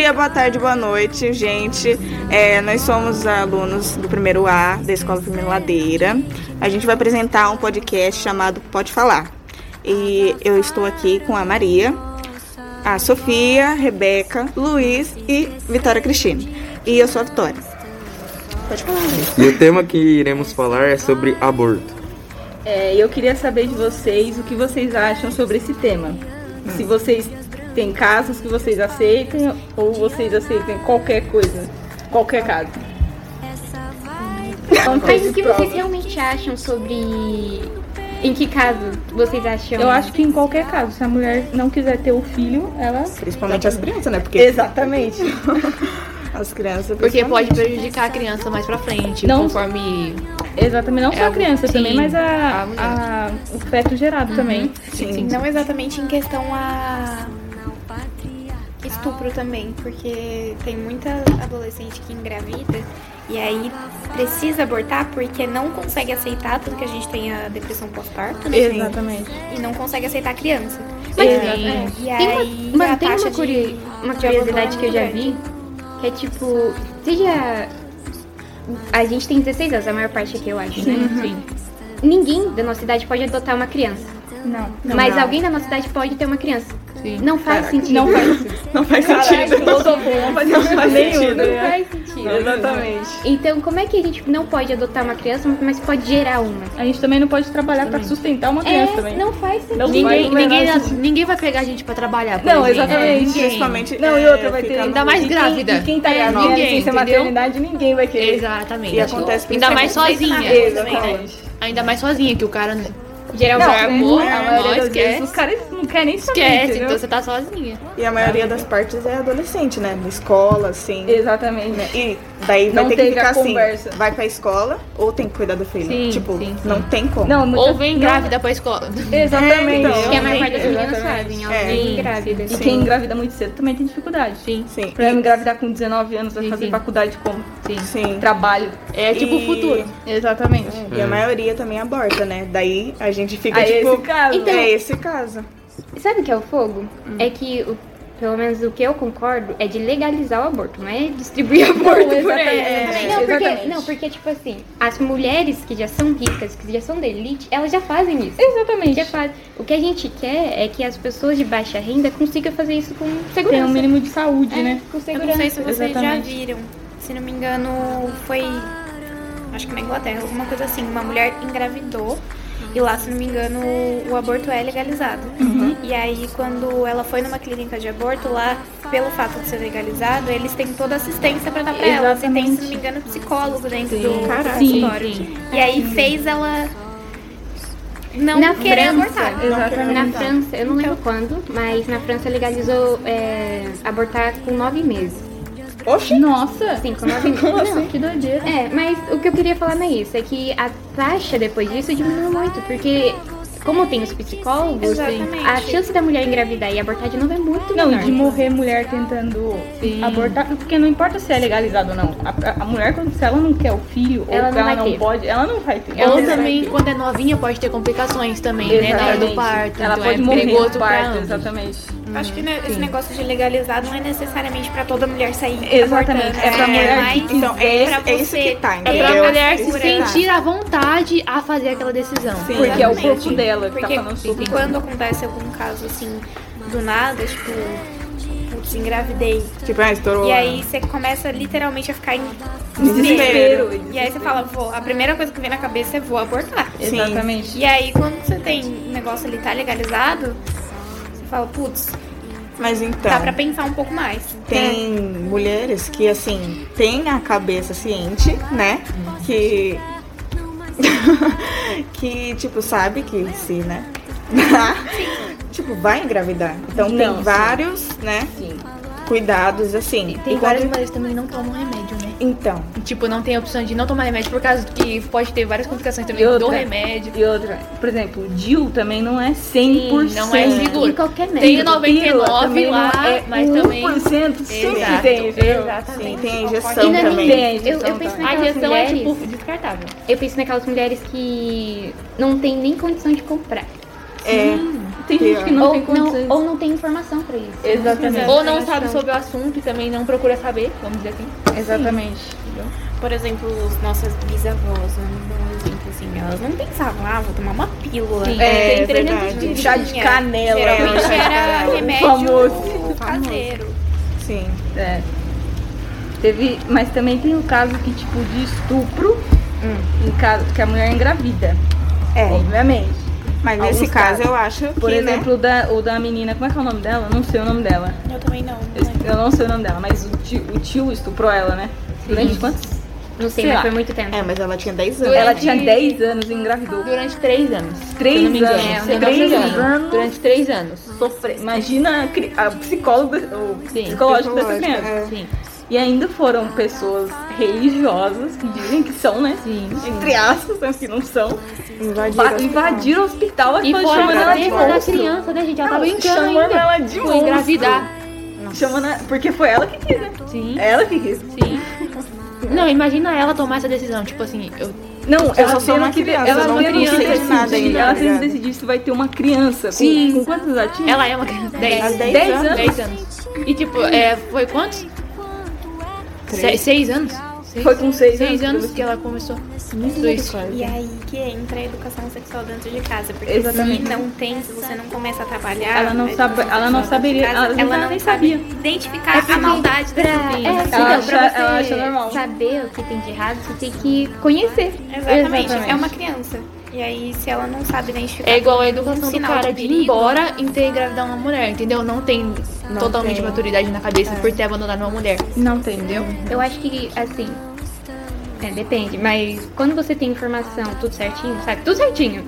dia, boa tarde, boa noite, gente. É, nós somos alunos do primeiro A da Escola Firmino Ladeira. A gente vai apresentar um podcast chamado Pode Falar. E eu estou aqui com a Maria, a Sofia, Rebeca, Luiz e Vitória Cristina. E eu sou a Vitória. Pode falar. E o tema que iremos falar é sobre aborto. É, eu queria saber de vocês o que vocês acham sobre esse tema. Se vocês têm casos que vocês aceitem ou vocês aceitem qualquer coisa, qualquer caso. Não Mas tem o que prova. vocês realmente acham sobre. Em que caso vocês acham? Eu acho que em qualquer caso, se a mulher não quiser ter o filho, ela. Principalmente as crianças, né? Porque Exatamente. as crianças. Porque pode prejudicar a criança mais pra frente, Não. conforme. Exatamente. Não só É, a criança sim, também, mas a, a a- o feto gerado também. Sim. Não exatamente em questão a estupro também, porque tem muita adolescente que engravida e aí precisa abortar porque não consegue aceitar, tanto que a gente tem a depressão pós-parto, né? Exatamente. E não consegue aceitar a criança. Mas É, tem- e Tem aí uma, mano, a tem taxa uma, de- curio- uma curiosidade é que eu já vi, que é tipo, seja. A gente tem 16 anos, a maior parte aqui eu acho, né? Sim. Ninguém da nossa idade pode adotar uma criança. Não. mas não. alguém da nossa idade pode ter uma criança. Sim. Não faz sentido. Não faz sentido. Não faz sentido. filosofou, não faz sentido. Não faz sentido. Exatamente. Então, como é que a gente não pode adotar uma criança, mas pode gerar uma? A gente também não pode trabalhar pra sustentar uma criança É, também. não faz sentido. Não Ninguém, vai- ninguém, vai- ninguém vai pegar a gente pra trabalhar. por Não, exemplo. exatamente. Ninguém. Principalmente. Não, e é, outra vai ter. Ainda mais e quem- grávida. E quem tá É, grávida, ninguém, entendeu? maternidade, ninguém vai querer. Exatamente. E acontece Ainda mais sozinha. Exatamente. Ainda mais sozinha, que o cara Gerar Não, uma já né? a maioria das esquece. vezes os caras não querem nem saber, esquece, entendeu? então você tá sozinha. E a maioria das partes é adolescente, né? Na escola, assim. Exatamente. E daí vai Não ter que ficar a assim, conversa. vai pra escola ou tem que cuidar do filho. Sim, tipo, sim, não sim. tem como. Não, muitas- Ou vem não- grávida pra escola. Exatamente. É, então. que a maior parte das meninas Exatamente. fazem, elas É. vêm grávidas. E quem engravida muito cedo também tem dificuldade. Sim, Sim. Pra engravidar com 19 anos, vai Sim, fazer sim. faculdade como? sim. Sim. Trabalho. É tipo o E- futuro. Exatamente. E a maioria também aborta, né? Daí a gente fica Aí tipo. esse caso. Então- é esse caso. Sabe o que é o fogo? É que, o- pelo menos o que eu concordo, é de legalizar o aborto, não é distribuir aborto por aí. exatamente, É, não, porque, exatamente. não, porque, tipo assim, as mulheres que já são ricas, que já são da elite, elas já fazem isso. Exatamente. Já faz- O que a gente quer é que as pessoas de baixa renda consigam fazer isso com Tem segurança. um mínimo de saúde, É, né? com Eu segurança. não sei se vocês já Exatamente. viram. Se não me engano, foi. Acho que na Inglaterra, alguma coisa assim. Uma mulher engravidou. E lá, se não me engano, o aborto é legalizado. E aí, quando ela foi numa clínica de aborto, lá, pelo fato de ser legalizado, eles têm toda a assistência pra dar pra ela. E tem, se não me engano, psicólogo dentro do Caraca. consultório. Sim, E aí fez ela não na querer França, abortar. Exatamente. na França, eu não lembro quando, mas na França legalizou é, abortar com nove meses. Oxi! Nossa! Sim, com nove meses. Não, Que doideira. É, mas o que eu queria falar não é isso, é que a taxa depois disso diminuiu muito, porque como tem os psicólogos, Exatamente. a chance da mulher engravidar e abortar de novo é muito Não, e menor. de morrer mulher tentando Sim. abortar, porque não importa se é legalizado ou não. A, a- mulher, quando se ela não quer o filho, Ela ou não ela não ter. pode, ela não vai ter. Ou Ela não vai também, ter. quando é novinha, pode ter complicações também, né? Na hora do Exatamente. parto. Ela então pode é morrer no parto, exatamente. Acho que né, esse negócio de legalizar não é necessariamente pra toda mulher sair Exatamente, abortando. é pra mulher mais que Então, é, pra esse- é isso você que tá, É pra mulher se tá. sentir à vontade a fazer aquela decisão. Sim. Porque é o Exatamente. corpo dela que Porque tá falando sobre quando acontece algum caso assim, do nada, tipo, putz, engravidei. Tipo, ah, estourou. E aí você começa literalmente a ficar em Desespero. desespero. E aí você fala, vou, a primeira coisa que vem na cabeça é vou abortar. Sim. Exatamente. E aí quando você tem um negócio ali tá legalizado, você fala, putz, Mas então. dá pra pensar um pouco mais. Tem mulheres que, assim, têm a cabeça ciente, né? Que. que, tipo, sabe que se, né? tipo, vai engravidar. Então Não, tem sim. vários, né? Sim. Cuidados, assim. Tem E várias quando- mulheres também que não tomam remédio, né? Então. Tipo, não tem a opção de não tomar remédio por causa que pode ter várias complicações também E outra? do remédio. E outra, por exemplo, o DIU também não é 100%. não é seguro. Em qualquer Tem médico. 99 também lá, não é mas também. 1% sempre Exato, tem, exatamente. Sim, tem a E injeção na também. Tem a eu, injeção eu penso também. A naquelas injeção é mulheres, tipo descartável. eu penso naquelas mulheres que não tem nem condição de comprar. É, Tem gente que não ou, tem condições. não, ou não tem informação pra isso. Exatamente. Ou não sabe sobre o assunto e também não procura saber, vamos dizer assim. Exatamente. Por exemplo, as nossas bisavós, vamos dar um exemplo assim, elas não pensavam, ah, vou tomar uma pílula. Sim. É, tem 300 verdade. dias. Chá de canela. Geralmente de era remédio Famoso. caseiro. Sim. É. Teve, mas também tem o caso que, tipo, de estupro, em caso que a mulher engravida, É. obviamente. Mas nesse caso casos. eu acho que. Por né, exemplo, o, da, o da menina, como é que é o nome dela? Não sei o nome dela. Eu também não. não Eu, eu não sei o nome dela, mas o tio, o tio estuprou ela, né? Durante quantos? Não sei, Sei mas lá. foi muito tempo. É, mas ela tinha 10 anos. Ela tinha 10 anos e engravidou. Durante três anos. Três se eu não me engano. anos. É, um Três negócio assim. anos. Durante três anos. Sofrer. Imagina a, a psicóloga, o Sim. psicológico dessa criança. é. Sim. E ainda foram pessoas religiosas, que dizem que são, né? Sim. Entre aspas, que não são. Invadiram. Va- Invadiram o hospital e E foi fora chamando ela de tempo da monstro. criança, né, gente? Ela Não, brincando chamando ainda. ela de Foi monstro. engravidar. Chamando ela- Porque foi ela que quis, né? Sim. Ela que quis. Sim. Não, imagina ela tomar essa decisão. Tipo assim, eu Não, Eu ela só sou uma criança, ela não tendo que sei de decidir, nada ainda, Ela tendo que decidir se vai ter uma criança. Sim. Com, quantos ela tinha? Ela é uma criança. 10. Dez 10 anos. anos. 10 anos. E tipo, é, foi quantos? Se, seis anos? Seis, Foi com seis seis anos. anos que ela começou. Isso. E aí que entra a educação sexual dentro de casa. Porque Exatamente. se não tem, se você não começa a trabalhar. Ela não a sabe- ela não saberia- casa, ela ela não nem sabia. identificar a maldade Pra, dessa vida. é, Ela então, acha- pra você ela acha normal. saber o que tem de errado, você tem que conhecer. Exatamente. Exatamente. É uma criança. E aí, se ela não sabe identificar. É igual a educação do cara de de ir embora e ter engravidar uma mulher, entendeu? Não tem totalmente tem. maturidade na cabeça por ter abandonado uma mulher. Não tem, entendeu? Eu acho que, assim, é, depende, mas quando você tem informação tudo certinho, sabe? Tudo certinho.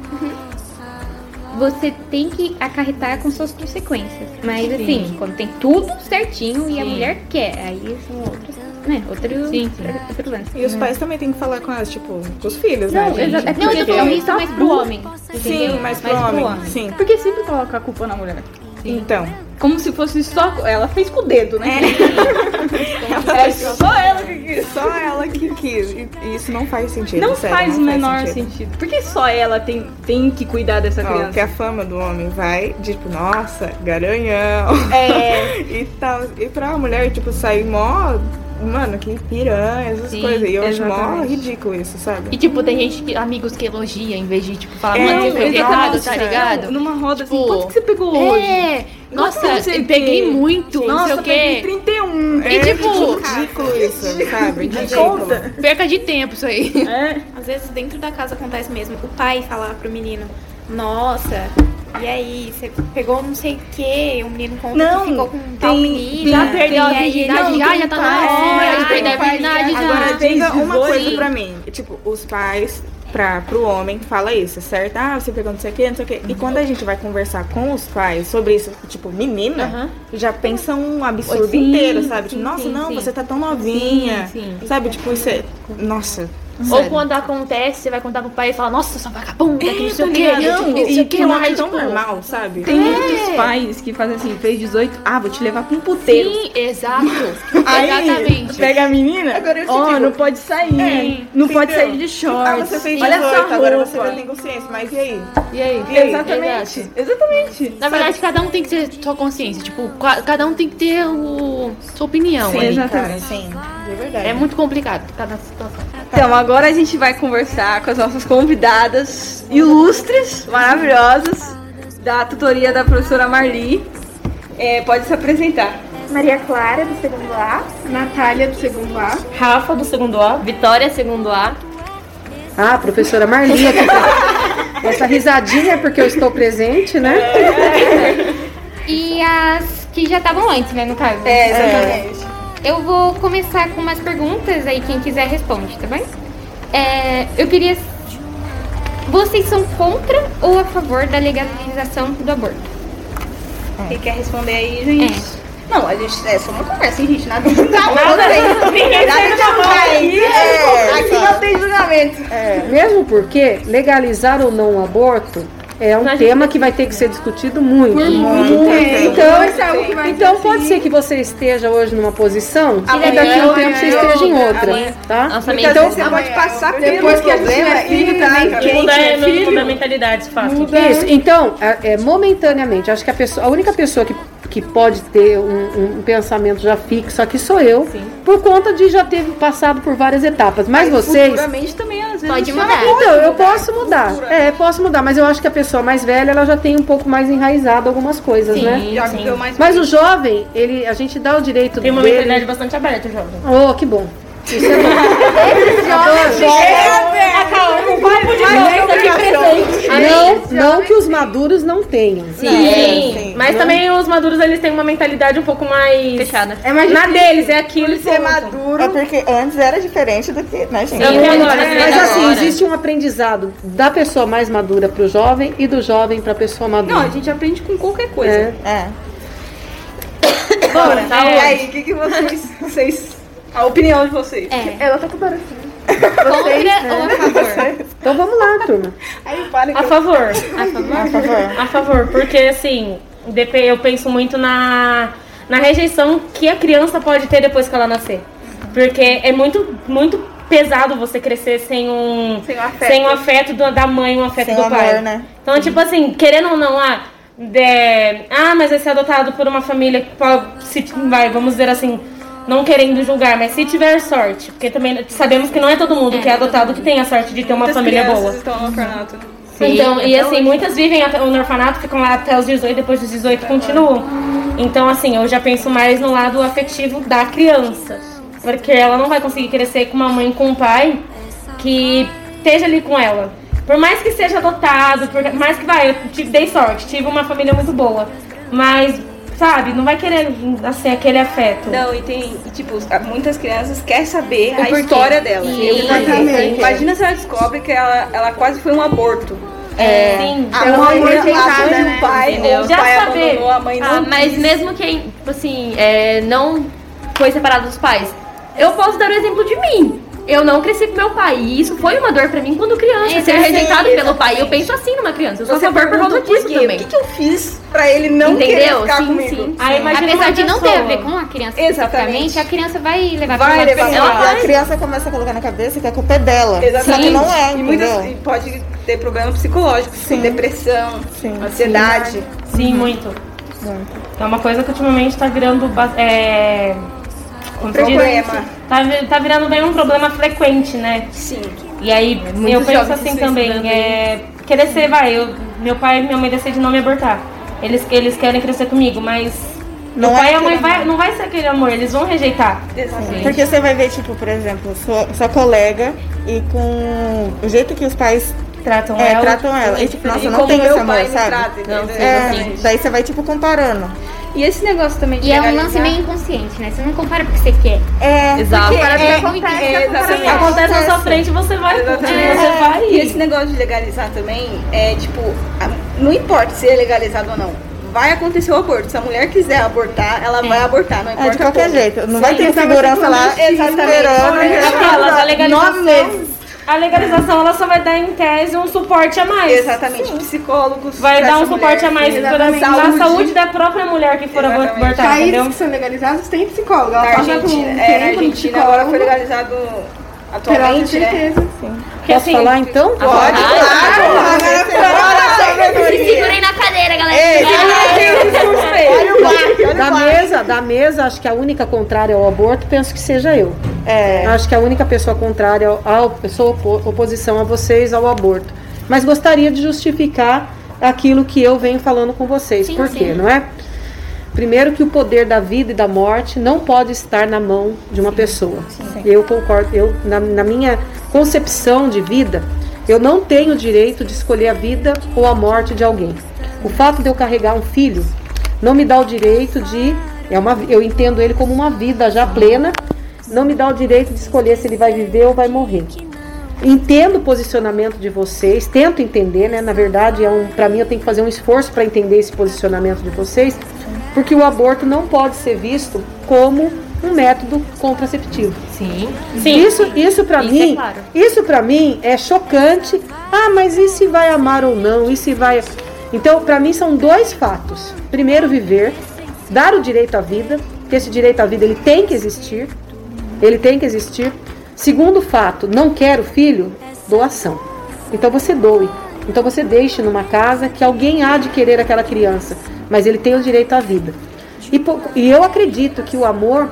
Você tem que acarretar com suas consequências. Mas assim, quando tem tudo certinho e a Sim. mulher quer, aí são outros, né? Outro, Sim, outro, outro lance. E os pais também têm que falar com elas, tipo, com os filhos, né, Não, gente? exa- é Não, eu tô porque falando isso mais pro homem. Sim, mas pro homem. Sim. Porque sempre coloca a culpa na mulher. Então. Como se fosse só. Ela fez com o dedo, né? Ela É só ela que quis. Só ela que quis. E e isso não faz sentido. Não sério, faz o não menor sentido. Por que só ela tem, tem que cuidar dessa Ó, criança? porque a fama do homem vai, tipo, nossa, garanhão. É. e tal. E pra mulher, tipo, sair mó. Mano, que piranha, essas Sim, coisas. E eu acho mó exatamente. ridículo isso, sabe? E tipo, tem gente, que, amigos que elogia em vez de tipo falar, É, mano, você fez errado, exatamente. tá ligado? Numa roda assim, Tipo, quanto que você pegou hoje? É, nossa, eu peguei muito, não Nossa, sei o peguei quê. 31. E tipo, Ridículo isso, sabe? Conta. perca de tempo isso aí. É. Às vezes dentro da casa acontece mesmo. O pai falar pro menino, nossa, e aí, você pegou não sei o que, o menino conta Não, que ficou com tal tem- menina. Já Tem- perdeu a virgindade, já, já tá pai, na hora é, de perder a virgindade. Agora, Tem diga uma 18. coisa pra mim. Tipo, os pais, pra, pro homem, fala isso, certo? Ah, você pegou não sei o que, não sei o que. E quando a gente vai conversar com os pais sobre isso, tipo, menina, Aham. já pensa um absurdo Sim, inteiro, sabe? sim, Tipo, nossa, sim, não, sim. você tá tão novinha. Sim, sim. Sabe, tipo, isso é. Nossa. Ou sério. quando acontece, você vai contar pro pai e fala, nossa, sua vagabunda, que não sei o quê. Não, Tipo, não sei e o quê, que não lá, é tão tipo, normal, sabe? Tem muitos pais que fazem assim, fez 18, ah, vou te levar pra um puteiro. Sim, exato. Aí, Exatamente. pega a menina, Agora ó, digo- não pode sair, não pode Entendeu? sair de Ah, shorts. você fez Olha 18, essa agora roupa. você já tem consciência, mas e aí? E aí? E aí? Exatamente, Exato. exatamente. Na verdade, cada um tem que ter sua consciência. Tipo, ca- cada um tem que ter o, sua opinião. Sim, ali. exatamente. Sim, de verdade. É muito complicado cada situação. Então, agora a gente vai conversar com as nossas convidadas ilustres, maravilhosas, da tutoria da professora Marli. É, pode se apresentar. Maria Clara, do segundo A. Natália, do segundo A. Rafa do segundo A, Vitória segundo A. Ah, professora Marli aqui. Essa risadinha é porque eu estou presente, né? E as que já estavam antes, né, no caso. É, exatamente. Eu vou começar com umas perguntas, aí quem quiser responde, tá bem? É, eu queria. Vocês são contra ou a favor da legalização do aborto? Quem quer responder aí, gente? É. Não, a gente é só uma conversa, hein, gente? Nada de julgamento. Nada, nada de julgamento. É, Aqui não tem julgamento. É, mesmo porque legalizar ou não o aborto é um tema que vai ter que ser discutido muito. muito. Então, ser algo que vai então ser pode ser que você esteja hoje numa posição e daqui a um tempo você esteja em outra, tá? Então, você pode passar depois que a gente tiver filho também. Muda, tiver é, filho, muda a mentalidade, fato. Isso, então, é, é, momentaneamente, acho que a, pessoa, a única pessoa que, que pode ter um, um pensamento já fixo aqui sou eu, por conta de já ter passado por várias etapas. Mas vocês. Futuramente também, às vezes. Pode mudar. Então, eu posso mudar. É, posso mudar, mas eu acho que a pessoa mais velha, ela já tem um pouco mais enraizado algumas coisas, né? Já viveu mais Mas o jovem, ele, a gente dá o direito Tem uma dele. mentalidade bastante aberta, jovem. Oh, que bom. Isso é. Não, não que os maduros não tenham. Sim, mas também os maduros eles têm uma mentalidade um pouco mais fechada. É mais na difícil deles, é aquilo ser ponto. maduro. É porque antes era diferente do que, né, gente? Sim, É, agora, mas Mas agora. assim, existe um aprendizado da pessoa mais madura pro jovem e do jovem pra pessoa madura. Não, a gente aprende com qualquer coisa. É. É. Bora, tá e aí, o que, que vocês, vocês. A opinião de vocês. É, Ela tá com baratinho. contra ou a favor? Então vamos lá, turma. Aí para A eu- favor. A favor? Por favor. A favor, porque assim, eu penso muito na, na rejeição que a criança pode ter depois que ela nascer. Porque é muito, muito pesado você crescer sem um, Sem o afeto. sem o afeto da mãe, um afeto Sem do pai. amor, né? Então, tipo assim, querendo ou não, ah, de- ah, mas vai ser adotado por uma família que pode, se, vai, vamos dizer assim, não querendo julgar, mas se tiver sorte, porque também sabemos que não é todo mundo que é adotado que tem a sorte de ter uma família crianças boa. estão no orfanato. Então, e assim, muitas vivem até no orfanato, ficam lá até os 18, depois dos 18 continuam. Então, assim, eu já penso mais no lado afetivo da criança. Porque ela não vai conseguir crescer com uma mãe com um pai que esteja ali com ela. Por mais que seja adotado, por mais que vai, eu tive, dei sorte, tive uma família muito boa. Mas, sabe, não vai querer assim, aquele afeto. Não, e tem, tipo, muitas crianças querem saber a porquê. história dela. Exatamente. Imagina se ela descobre que ela, ela quase foi um aborto. É, sim. É uma mãe mãe a rejeitada, mãe né? pai, Entendeu? o Já pai saber. abandonou, a mãe não Ah, mas mesmo quem, tipo assim, é, não foi separado dos pais, eu posso dar o exemplo de mim. Eu não cresci com meu pai. E isso foi uma dor pra mim quando criança, ser rejeitado pelo pai. Eu penso assim numa criança. Eu sou a Você favor por causa por disso quê? também. O que, que eu fiz pra ele não querer Entendeu? ficar Sim, comigo? sim. Aí imagina Apesar de não ter a ver com a criança Exatamente. a criança vai levar Vai pra levar uma pra E a criança começa a colocar na cabeça que a culpa é dela. Só que Exatamente. não é, e, muitas, e pode ter problemas psicológicos, Sim. depressão, Sim. ansiedade. Sim, muito. É uma coisa que ultimamente tá virando. É, diz? Problema. Tá, tá virando bem um problema frequente, né? Sim. E aí eu muitos penso assim também, é, querer ser, vai, eu, meu pai e minha mãe decidem não me abortar. Eles, eles querem crescer comigo, mas Não o é pai e a mãe vai, não vai ser aquele amor, eles vão rejeitar. Exatamente. Porque você vai ver, tipo, por exemplo, sua, sua colega e com o jeito que os pais Tratam é, ela. tratam ela. E tipo, nossa, E não tem meu esse amor, sabe? trata, entendeu? É, daí você vai, tipo, comparando. E esse negócio também de E é um legalizar- lance meio inconsciente, né? Você não compara porque você quer. É, Exato. porque Para é, acontece, é, exatamente. Acontece na sua frente, você vai, Exatamente. você vai. E esse negócio de legalizar também é tipo, a- não importa se é legalizado ou não. Vai acontecer o aborto. Se a mulher quiser abortar, ela vai abortar, não importa É, de qualquer como. jeito. Não vai ter segurança lá Exatamente. esperando. Vai ter- Aquelas, a legalização, Nove meses. A legalização ela só vai dar em tese um suporte a mais. Exatamente. Psicólogos. Vai dar um suporte mulher. a mais Exatamente. na saúde da própria mulher que for Exatamente. abortar, Países entendeu? que são legalizados tem psicólogo. Ela Na Argentina, é, na Argentina agora foi legalizado pela atualmente, né? certeza. Porque, Posso assim, falar então? Pode, claro. Agora Se segurem na cadeira, galera. Olha o olha Da mesa, da mesa, acho que a única contrária ao aborto, penso que seja eu. É, Acho que a única pessoa contrária sou opo- oposição a vocês ao aborto. Mas gostaria de justificar aquilo que eu venho falando com vocês. Sim, Por quê, sim. não é? Primeiro que o poder da vida e da morte não pode estar na mão de uma pessoa. Eu concordo, eu na, na minha concepção de vida, eu não tenho o direito de escolher a vida ou a morte de alguém. O fato de eu carregar um filho não me dá o direito de é uma, eu entendo ele como uma vida já plena, não me dá o direito de escolher se ele vai viver ou vai morrer. Entendo o posicionamento de vocês, tento entender, né? Na verdade, é um, para mim eu tenho que fazer um esforço para entender esse posicionamento de vocês, porque o aborto não pode ser visto como um método contraceptivo. Sim. Isso, isso para Isso mim, é claro. isso para mim é chocante. Ah, mas e se vai amar ou não? E se vai? Então, para mim são dois fatos. Primeiro, viver, dar o direito à vida, que esse direito à vida ele tem que existir. Ele tem que existir. Segundo fato, não quero filho, doação. Então você doe. Então você deixe numa casa que alguém há de querer aquela criança, mas ele tem o direito à vida. E, e eu acredito que o amor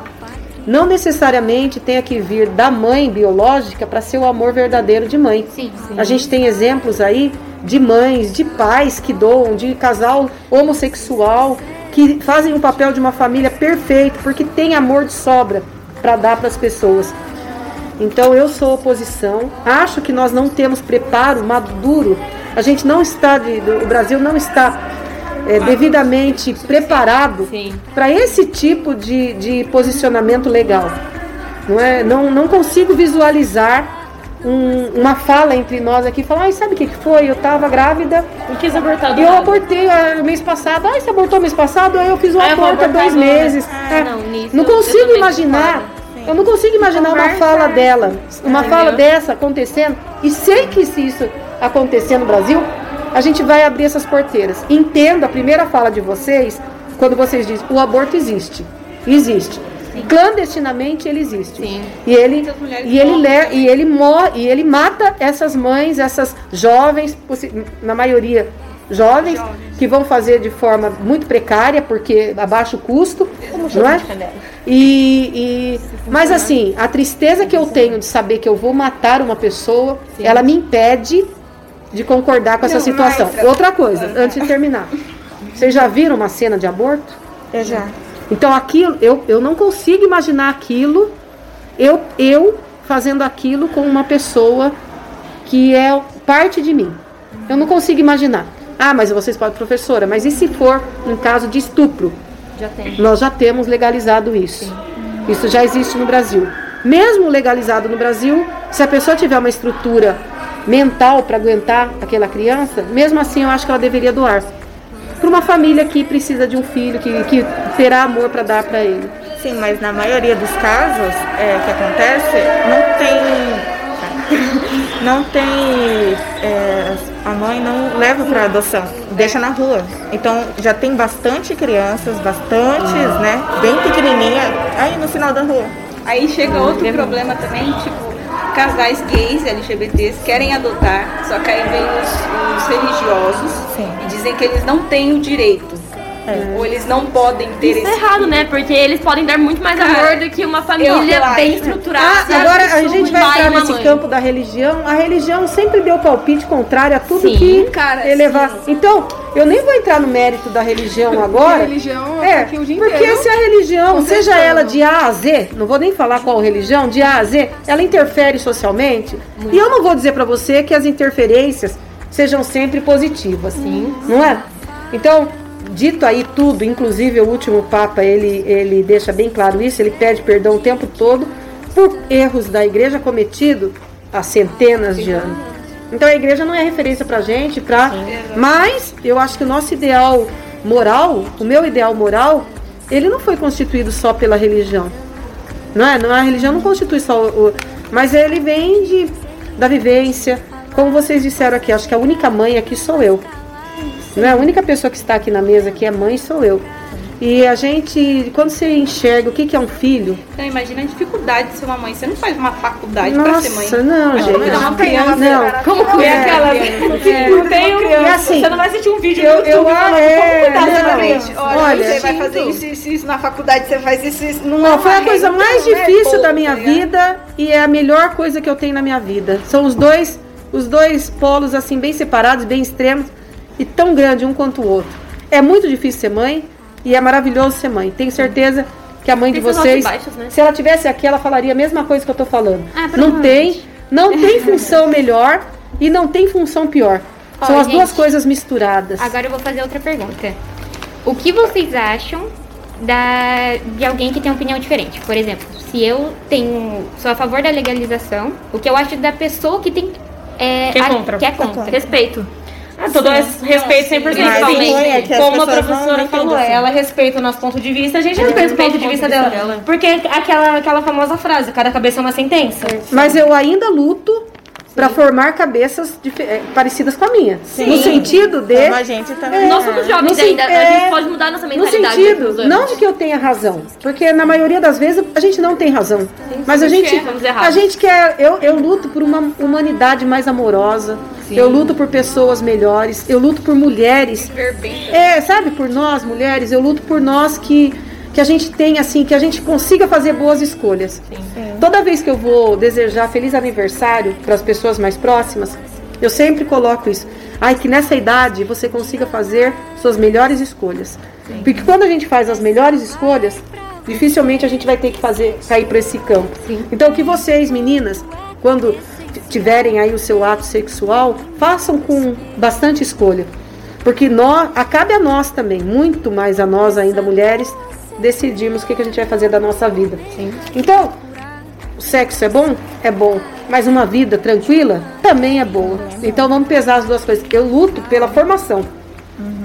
não necessariamente tenha que vir da mãe biológica para ser o amor verdadeiro de mãe. Sim, A gente tem exemplos aí de mães, de pais que doam, de casal homossexual que fazem o papel de uma família perfeito porque tem amor de sobra para dar para as pessoas. Então eu sou oposição. Acho que nós não temos preparo maduro. A gente não está, de, o Brasil não está é, devidamente preparado para esse tipo de, de posicionamento legal. Não, é, não, não consigo visualizar um- uma fala entre nós aqui, falar, ai, sabe o que que foi? Eu estava grávida Não quis abortar do e eu nada. abortei ah, o mês passado. Ai, você abortou mês passado? Aí eu fiz um eu aborto há dois agora. meses. Ah, É, não, nisso não eu consigo também imaginar. Eu não consigo imaginar uma fala dela, uma Entendeu? fala dessa acontecendo. E sei que se isso acontecer no Brasil, a gente vai abrir essas porteiras. Entendo a primeira fala de vocês quando vocês dizem o aborto existe. Existe. Clandestinamente ele existe. E ele e ele le- e ele morre e ele mata essas mães, essas jovens, na maioria jovens, que vão fazer de forma muito precária porque a baixo custo, não é? E, e- mas assim, a tristeza que eu tenho de saber que eu vou matar uma pessoa, ela me impede de concordar com essa Não, situação. mas- Outra coisa, antes de terminar. Vocês já viram uma cena de aborto? Eu já. Então aquilo, eu, eu não consigo imaginar aquilo, eu, eu fazendo aquilo com uma pessoa que é parte de mim. Eu não consigo imaginar. Ah, mas vocês podem, professora, mas e se for um caso de estupro? Já tem. Nós já temos legalizado isso. Isso já existe no Brasil. Mesmo legalizado no Brasil, se a pessoa tiver uma estrutura mental para aguentar aquela criança, mesmo assim eu acho que ela deveria doar. Para uma família que precisa de um filho, que, que terá amor para dar para ele. Sim, mas na maioria dos casos é, que acontece, não tem. Não tem. é, a mãe não leva para adoção, deixa na rua. Então já tem bastante crianças, bastantes, né? Bem pequenininha, aí no final da rua. Aí chega outro problema também, tipo, casais gays, LGBTs, querem adotar, só que aí vem os, os religiosos e dizem que eles não têm o direito. Ou eles não podem ter Isso é esse errado, né? Porque eles podem dar muito mais Cara, amor do que uma família eu bem estruturada. Ah, agora a gente vai entrar nesse mãe. campo da religião. A religião sempre deu palpite contrário a tudo Sim, que cara, elevar. sim. Então, eu nem vou entrar no mérito da religião agora. religião É, aqui o dia porque inteiro se a religião, seja ela de A a Z, não vou nem falar qual religião, de A a Z, ela interfere socialmente. E eu não vou dizer pra você que as interferências sejam sempre positivas, não é? Então, dito aí tudo, inclusive o último Papa, ele, ele deixa bem claro isso, ele pede perdão o tempo todo por erros da igreja cometidos há centenas de anos. Então a igreja não é referência pra gente, pra... mas eu acho que o nosso ideal moral, o meu ideal moral, ele não foi constituído só pela religião. Não é? Não, a religião não constitui só o, mas ele vem de, da vivência. Como vocês disseram aqui, acho que a única mãe aqui sou eu. Não é? A única pessoa que está aqui na mesa que é mãe sou eu. E a gente, quando você enxerga o que, que é um filho, Então imagina a dificuldade de ser uma mãe. Você não faz uma faculdade pra ser mãe. nossa, não, gente. é uma criança? Não, Como que é aquela- Não tem um- E assim, Você não vai assistir um vídeo eu- no YouTube eu- falando é, como cuidar não, criança. Olha, olha, você vai fazer isso, isso, isso na faculdade, você faz isso, isso. Não, Não, é foi a coisa mais não é difícil da minha tá vida e é a melhor coisa que eu tenho na minha vida. São os dois, os dois polos assim bem separados, bem extremos e tão grande um quanto o outro. É muito difícil ser mãe e é maravilhoso ser mãe. Tenho certeza que a mãe de Tem seus vocês, baixos, né? se ela tivesse aqui, ela falaria a mesma coisa que eu tô falando. Ah, não tem, não tem função melhor e não tem função pior. São as duas gente, coisas misturadas. Agora eu vou fazer outra pergunta. O que vocês acham da, de alguém que tem uma opinião diferente? Por exemplo, se eu tenho, sou a favor da legalização, o que eu acho da pessoa que tem. É, Que é a- contra. Que é contra. Respeito. Ah, todo esse respeito 100%. Principalmente. Sim. É Como a professora falou, assim. ela respeita o nosso ponto de vista, a gente respeita o ponto de vista dela. Porque aquela, aquela famosa frase, cada cabeça é uma sentença. Mas eu ainda luto para formar cabeças eh, parecidas com a minha. No sentido de. Como a gente também. Nós somos jovens No ainda, a é, gente pode mudar nossa No mentalidade. daqui sentido, não de que eu tenha razão, porque na maioria das vezes a gente não tem razão. Mas a gente, Estamos errados. a gente quer, eu, eu luto por uma humanidade mais amorosa. Eu luto por pessoas melhores. Eu luto por mulheres. É, sabe, por nós mulheres. Eu luto por nós que que a gente tenha assim, que a gente consiga fazer boas escolhas. Toda vez que eu vou desejar feliz aniversário para as pessoas mais próximas, eu sempre coloco isso. Ai, que nessa idade você consiga fazer suas melhores escolhas. Porque quando a gente faz as melhores escolhas, dificilmente a gente vai ter que fazer cair para esse campo. Então que vocês, meninas, quando tiverem aí o seu ato sexual, façam com bastante escolha. Porque nós, cabe a nós também, muito mais a nós ainda mulheres, decidirmos o que, que a gente vai fazer da nossa vida. Então, o sexo é bom? É bom. Mas uma vida tranquila também é boa. Então vamos pesar as duas coisas. Eu luto pela formação.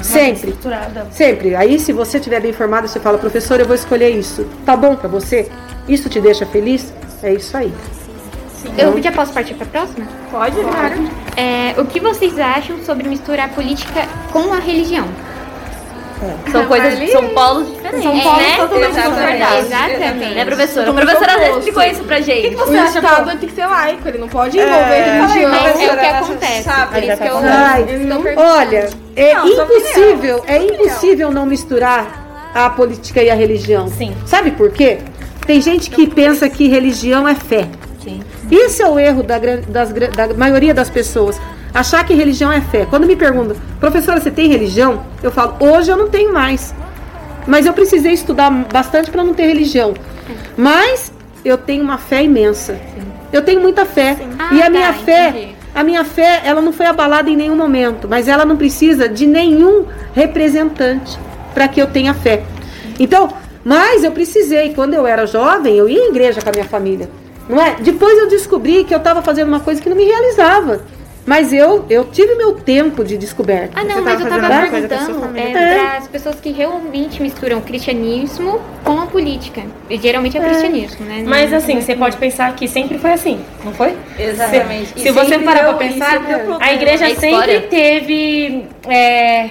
Sempre. Sempre. Aí, se você estiver bem informado, você fala, professor, eu vou escolher isso. Tá bom pra você? Isso te deixa feliz? É isso aí. Eu já posso partir para a próxima? Pode, claro. É, o que vocês acham sobre misturar a política com a religião? São coisas, são polos diferentes, São polos né? totalmente diferentes. Exatamente. Né, professora? A professora já explicou isso pra gente. O Estado tem que ser laico, ele não pode envolver religião. Mas é o que acontece. sabe, É isso que eu, Ai, que eu pergunto. Olha, é Não, impossível, é impossível não misturar a política e a religião. Sim. Sabe por quê? Tem gente que pensa que religião é fé. Sim. Isso é o erro da, das da maioria das pessoas. Achar que religião é fé. Quando me perguntam, professora, você tem religião? Eu falo, hoje eu não tenho mais. Mas eu precisei estudar bastante para não ter religião. Mas eu tenho uma fé imensa. Eu tenho muita fé. Ah, e a tá, minha fé, entendi. a minha fé, ela não foi abalada em nenhum momento. Mas ela não precisa de nenhum representante para que eu tenha fé. Então, mas eu precisei. Quando eu era jovem, eu ia à igreja com a minha família. Não é? Depois eu descobri que eu estava fazendo uma coisa que não me realizava. Mas eu, eu tive meu tempo de descoberta. Ah, não, mas eu tava perguntando família. é, para as pessoas que realmente misturam o cristianismo com a política. E geralmente é o cristianismo, né? Mas Não- assim, você pode pensar que sempre foi assim, não foi? Exatamente. Se E você parar e pensar, a igreja A sempre teve é,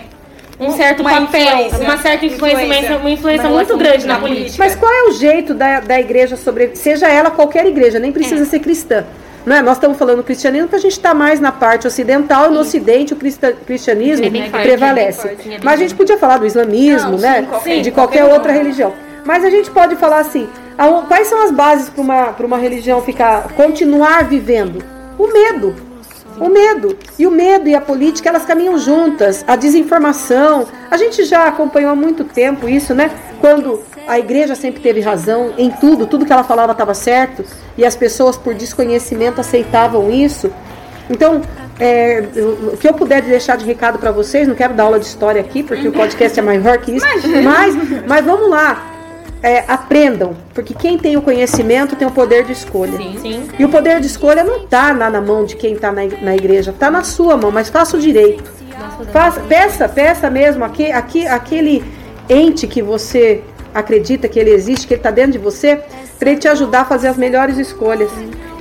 um certo uma papel, influência. uma certa influência, Influência. uma influência Uma muito grande na na política. Mas qual é o jeito da, da igreja sobre. Seja ela qualquer igreja, nem precisa ser cristã. Não é? Nós estamos falando do cristianismo porque a gente está mais na parte ocidental e no ocidente o cristianismo É bem forte, prevalece. é forte, é Mas a gente podia falar do islamismo, Não, né? sim, qualquer- de qualquer, qualquer outra religião. Mas a gente pode falar assim: quais são as bases para uma, pra uma religião ficar, continuar vivendo? O medo. O medo. E o medo e a política, elas caminham juntas. A desinformação. A gente já acompanhou há muito tempo isso, né? Quando a igreja sempre teve razão em tudo, tudo que ela falava estava certo, e as pessoas, por desconhecimento, aceitavam isso. Então, é, o que eu puder deixar de recado para vocês, não quero dar aula de história aqui, porque o podcast é maior que isso, mas, mas vamos lá. É, aprendam, porque quem tem o conhecimento tem o poder de escolha. Sim. E o poder de escolha não está lá na mão de quem está na, na igreja, está na sua mão, mas faça o direito. Faça, peça, peça mesmo aqui, aqui, aquele ente que você acredita que ele existe, que ele está dentro de você, para ele te ajudar a fazer as melhores escolhas,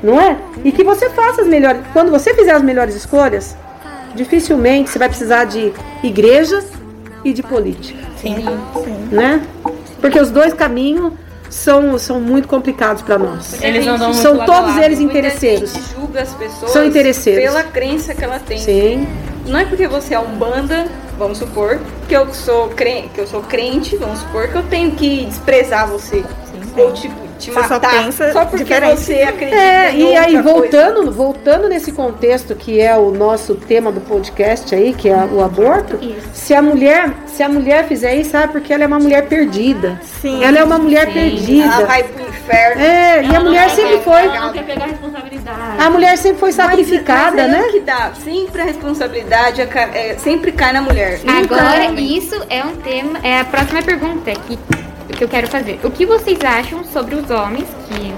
não é? E que você faça as melhores. Quando você fizer as melhores escolhas, dificilmente você vai precisar de igreja e de política, Sim. né? Porque os dois caminhos são, são muito complicados para nós. Eles andam São todos eles Muita interesseiros. gente julga as pessoas São interesseiros. pela crença que ela tem. Sim. Não é porque você é um banda, vamos supor, que eu sou crente, que eu sou crente, vamos supor, que eu tenho que desprezar você. Ou tipo, te Você só matar pensa só porque diferente. você acredita É, em e aí voltando, voltando nesse contexto que é o nosso tema do podcast aí, que é o aborto, se a mulher, se a mulher fizer isso, sabe porque ela é uma mulher perdida. Sim. Ela é uma mulher coisa. perdida. Ela vai pro inferno. É, e a mulher sempre foi, Ela não quer pegar responsabilidade. a mulher sempre foi Mas- sacrificada, mas é né? que dá. Sempre a responsabilidade é é- sempre cai na mulher. Agora, homem. isso é um tema. É a próxima pergunta que, que eu quero fazer. O que vocês acham sobre os homens que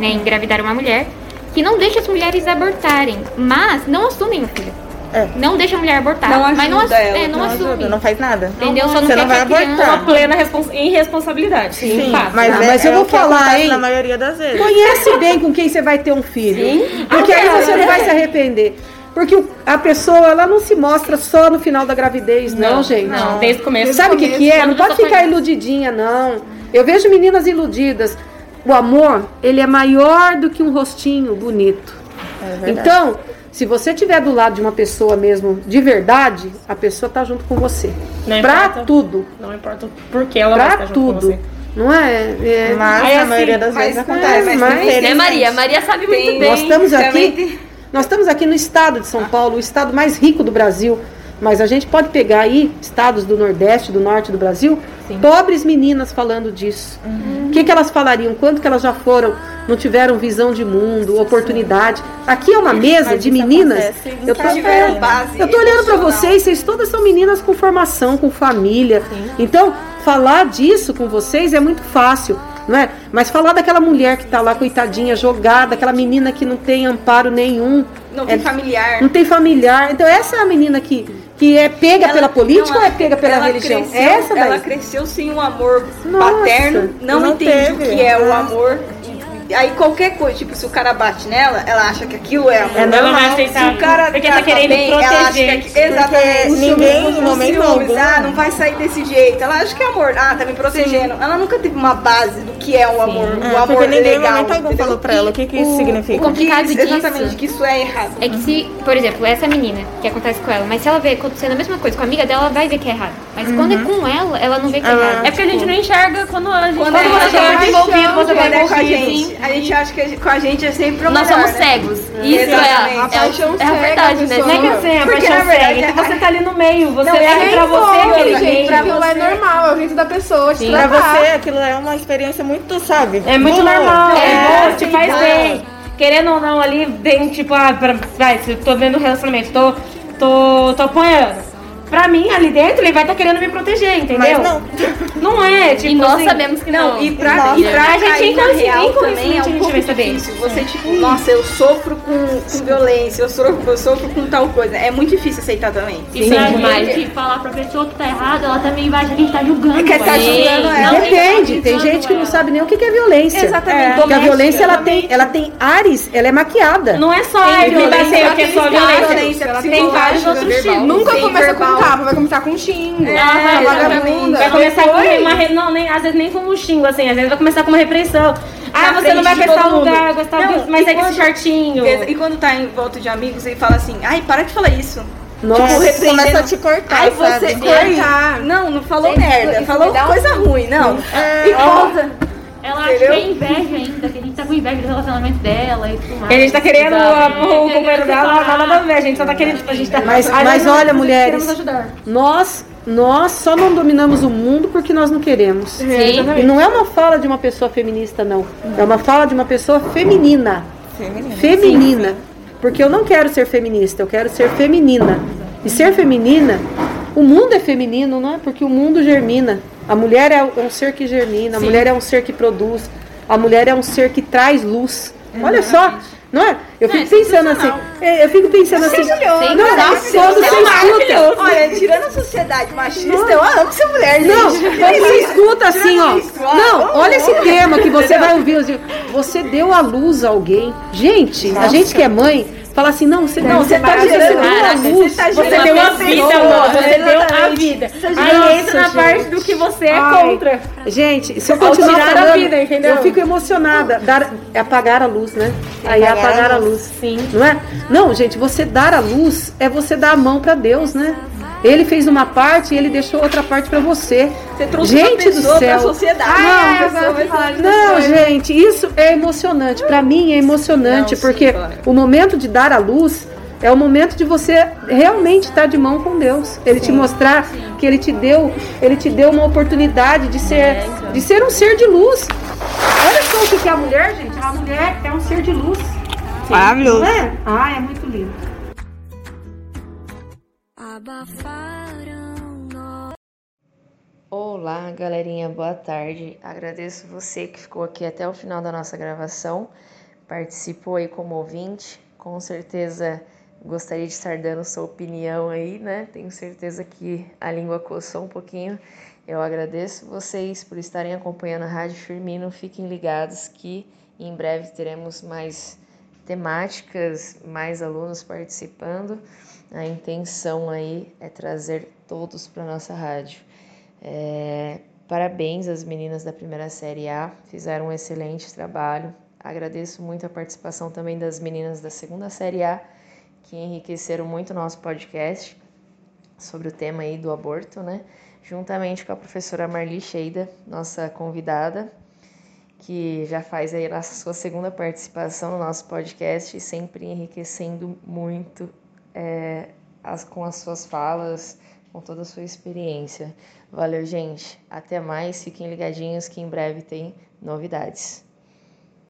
né, engravidaram uma mulher que não deixam as mulheres abortarem, mas não assumem o filho? É. Não deixa a mulher abortar. Não mas não, ass- ela, é, não, Não assume. ajuda, não faz nada. Entendeu? Só não Você não vai abortar. Uma plena respons- irresponsabilidade. Sim, Fato. mas, Ah, é, mas eu é vou falar, hein? Na maioria das vezes. Conhece bem com quem você vai ter um filho. Porque aí você não vai se arrepender. Porque a pessoa, ela não se mostra só no final da gravidez, não, gente. Não, desde o começo. Sabe o que, que é? Não pode ficar conhece. iludidinha, não. Eu vejo meninas iludidas. O amor, ele é maior do que um rostinho bonito. então, se você estiver do lado de uma pessoa mesmo de verdade, a pessoa tá junto com você. Não pra importa. tudo. Não importa por que ela vai Pra estar junto com tudo. você. Não é? É- Mas a assim, maioria das mas- vezes é, acontece. mas- infelizmente. Né, Maria? Maria sabe muito bem. Nós estamos aqui. Nós estamos aqui no estado de São Paulo, o estado mais rico do Brasil. Mas a gente pode pegar aí estados do Nordeste, do Norte do Brasil, pobres meninas falando disso. O que, que elas falariam? Quanto que elas já foram, não tiveram visão de mundo, oportunidade? Aqui é uma mesa de meninas. Eu tô, base eu tô olhando para vocês, vocês todas são meninas com formação, com família. Então, falar disso com vocês é muito fácil, não é? Mas falar daquela mulher que tá lá, coitadinha, jogada, aquela menina que não tem amparo nenhum. Não é- tem familiar. não tem familiar. Então essa é a menina que, que é pega Ela- pela política não, ou é pega pela ela religião? cresceu- é essa daí. Ela cresceu sem um amor Nossa, paterno, não, não entende o que é o amor. Aí qualquer coisa, tipo, se o cara bate nela, ela acha que aquilo é amor. É Ela vai normal. aceitar. Se o cara porque tá querendo bem, ela acha proteger. que, exatamente. Ninguém, em momento ciúmes, algum- Ah, não vai sair desse jeito. Ela acha que é amor. Ah, tá me protegendo. Ela nunca teve uma base do que é o amor. É, o amor porque ninguém legal, momento algum falou pra ela o que, que isso o- significa. o complicado Que- disso- Exatamente, que isso é errado. É que se, por exemplo, essa menina que acontece com ela, mas se ela vê acontecendo a mesma coisa com a amiga dela, ela vai ver que é errado. Mas quando é com ela, ela não vê que é errado. É porque a gente não enxerga quando a gente. Quando Quando, é você a tá gente, envolvido, você vai é com a gente, a gente acha que a com a gente é sempre o Nós somos né? cegos. Isso é, Exatamente. é, A paixão é a cega verdade, a né? pessoa. Não é que assim, a Porque, paixão verdade, cega, é que a- você tá ali no meio, você Não, é pra você aquele gente, jeito. aquilo é normal, é o jeito da pessoa te Pra você, aquilo é uma experiência muito, sabe? É muito normal, é, É, bom, te sim, faz bom. bem. Querendo ou não, ali vem tipo, ah, pra, vai, se eu tô vendo um relacionamento, tô, tô, tô apanhando. Pra mim, ali dentro, ele vai estar querendo me proteger, entendeu? Mas não. Não é, tipo E nós assim, sabemos que não. Não, e pra, Nossa. e pra A gente inconsci- real inconscientemente também é a um gente pouco vai saber. difícil. Você, tipo, nossa, eu sofro com, com violência, eu sofro, eu sofro com tal coisa. É muito difícil aceitar também. E pra Sim, demais. gente falar pra pessoa que tá errada, ela também vai achar que a gente tá julgando. Quer tá ela. julgando ela. Não, Depende, tem gente que não sabe nem o que que é violência. Exatamente. Porque a violência ela tem, ela tem ares, ela é maquiada. Não é só a violência, violência, que é só tem violência. vários outros tipos. Nunca começa com tapa, vai começar com xingo. É, É, exatamente. vagabunda. Vai começar com uma re... não, nem, às vezes nem com um xingo, assim, às vezes vai começar com uma repressão. Ah, Na você não vai todo lugar, gostar Não, disso, mas e segue esse quando- shortinho. E quando tá em volta de amigos, ele fala assim, ai, para de falar isso. Nossa. Tipo. Começa a te cortar, Ai, você sabe? cortar. Não, não falou merda, falou coisa ruim, não. É, E conta. Que é inveja ainda, que a gente tá com inveja do relacionamento dela e tudo mais. A gente tá querendo o, o companheiro dela, não dá nada a ver, a gente só tá querendo, tipo, a gente tá... Mas, mas nós olha, mulheres, nós, nós só não dominamos o mundo porque nós não queremos. Sim. E não é uma fala de uma pessoa feminista, não. É uma fala de uma pessoa feminina. Feminina. Porque eu não quero ser feminista, eu quero ser feminina. E ser feminina, o mundo é feminino, não é? Porque o mundo germina. A mulher é um ser que germina, a mulher é um ser que produz, a mulher é um ser que traz luz. Olha só, não é? Eu fico pensando assim, é, eu fico pensando assim, não, quando você escuta, Olha, tirando a sociedade machista, eu amo ser mulher, gente. não, quando você escuta assim, ó. ah, Não, vamos, olha esse tema que você vai ouvir. assim, Você deu a luz a alguém. Gente, a gente que é mãe, fala assim, não, você não, você tá gerando- deu a Caraca, luz. você tá Você gerando deu a uma vida, amor, você deu a vida. Aí Nossa, entra na gente. parte do que você é Ai, contra. Gente, se eu continuar falando, vida, entendeu? eu fico emocionada. Dar, é apagar a luz, né? Aí é Apagar a apagar a luz. Sim. Não é? Não, gente, você dar a luz é você dar a mão para Deus, né? Ele fez uma parte e ele deixou outra parte para você. Você trouxe Gente do céu. pra sociedade. Ah, eu pessoa Não, gente, isso é emocionante. Pra mim é emocionante, Não, sim, porque claro. o momento de dar a luz é o momento de você realmente estar de mão com Deus. Ele te mostrar que ele te deu, ele te deu uma oportunidade de ser, de ser um ser de luz. Olha só o que é a mulher, gente. A mulher é um ser de luz. Maravilhoso. Não é? Ah, é muito lindo. Olá, galerinha, boa tarde. Agradeço você que ficou aqui até o final da nossa gravação, participou aí como ouvinte. Com certeza gostaria de estar dando sua opinião aí, né? Tenho certeza que a língua coçou um pouquinho. Eu agradeço vocês por estarem acompanhando a Rádio Firmino. Fiquem ligados que em breve teremos mais temáticas, mais alunos participando. A intenção aí é trazer todos para nossa rádio. É, parabéns às meninas da primeira série A, fizeram um excelente trabalho. Agradeço muito a participação também das meninas da segunda série A, que enriqueceram muito o nosso podcast sobre o tema aí do aborto, né? Juntamente com a professora Marli Sheida, nossa convidada, que já faz aí a sua segunda participação no nosso podcast, sempre enriquecendo muito é, as, com as suas falas, com toda a sua experiência. Valeu, gente. Até mais. Fiquem ligadinhos que em breve tem novidades.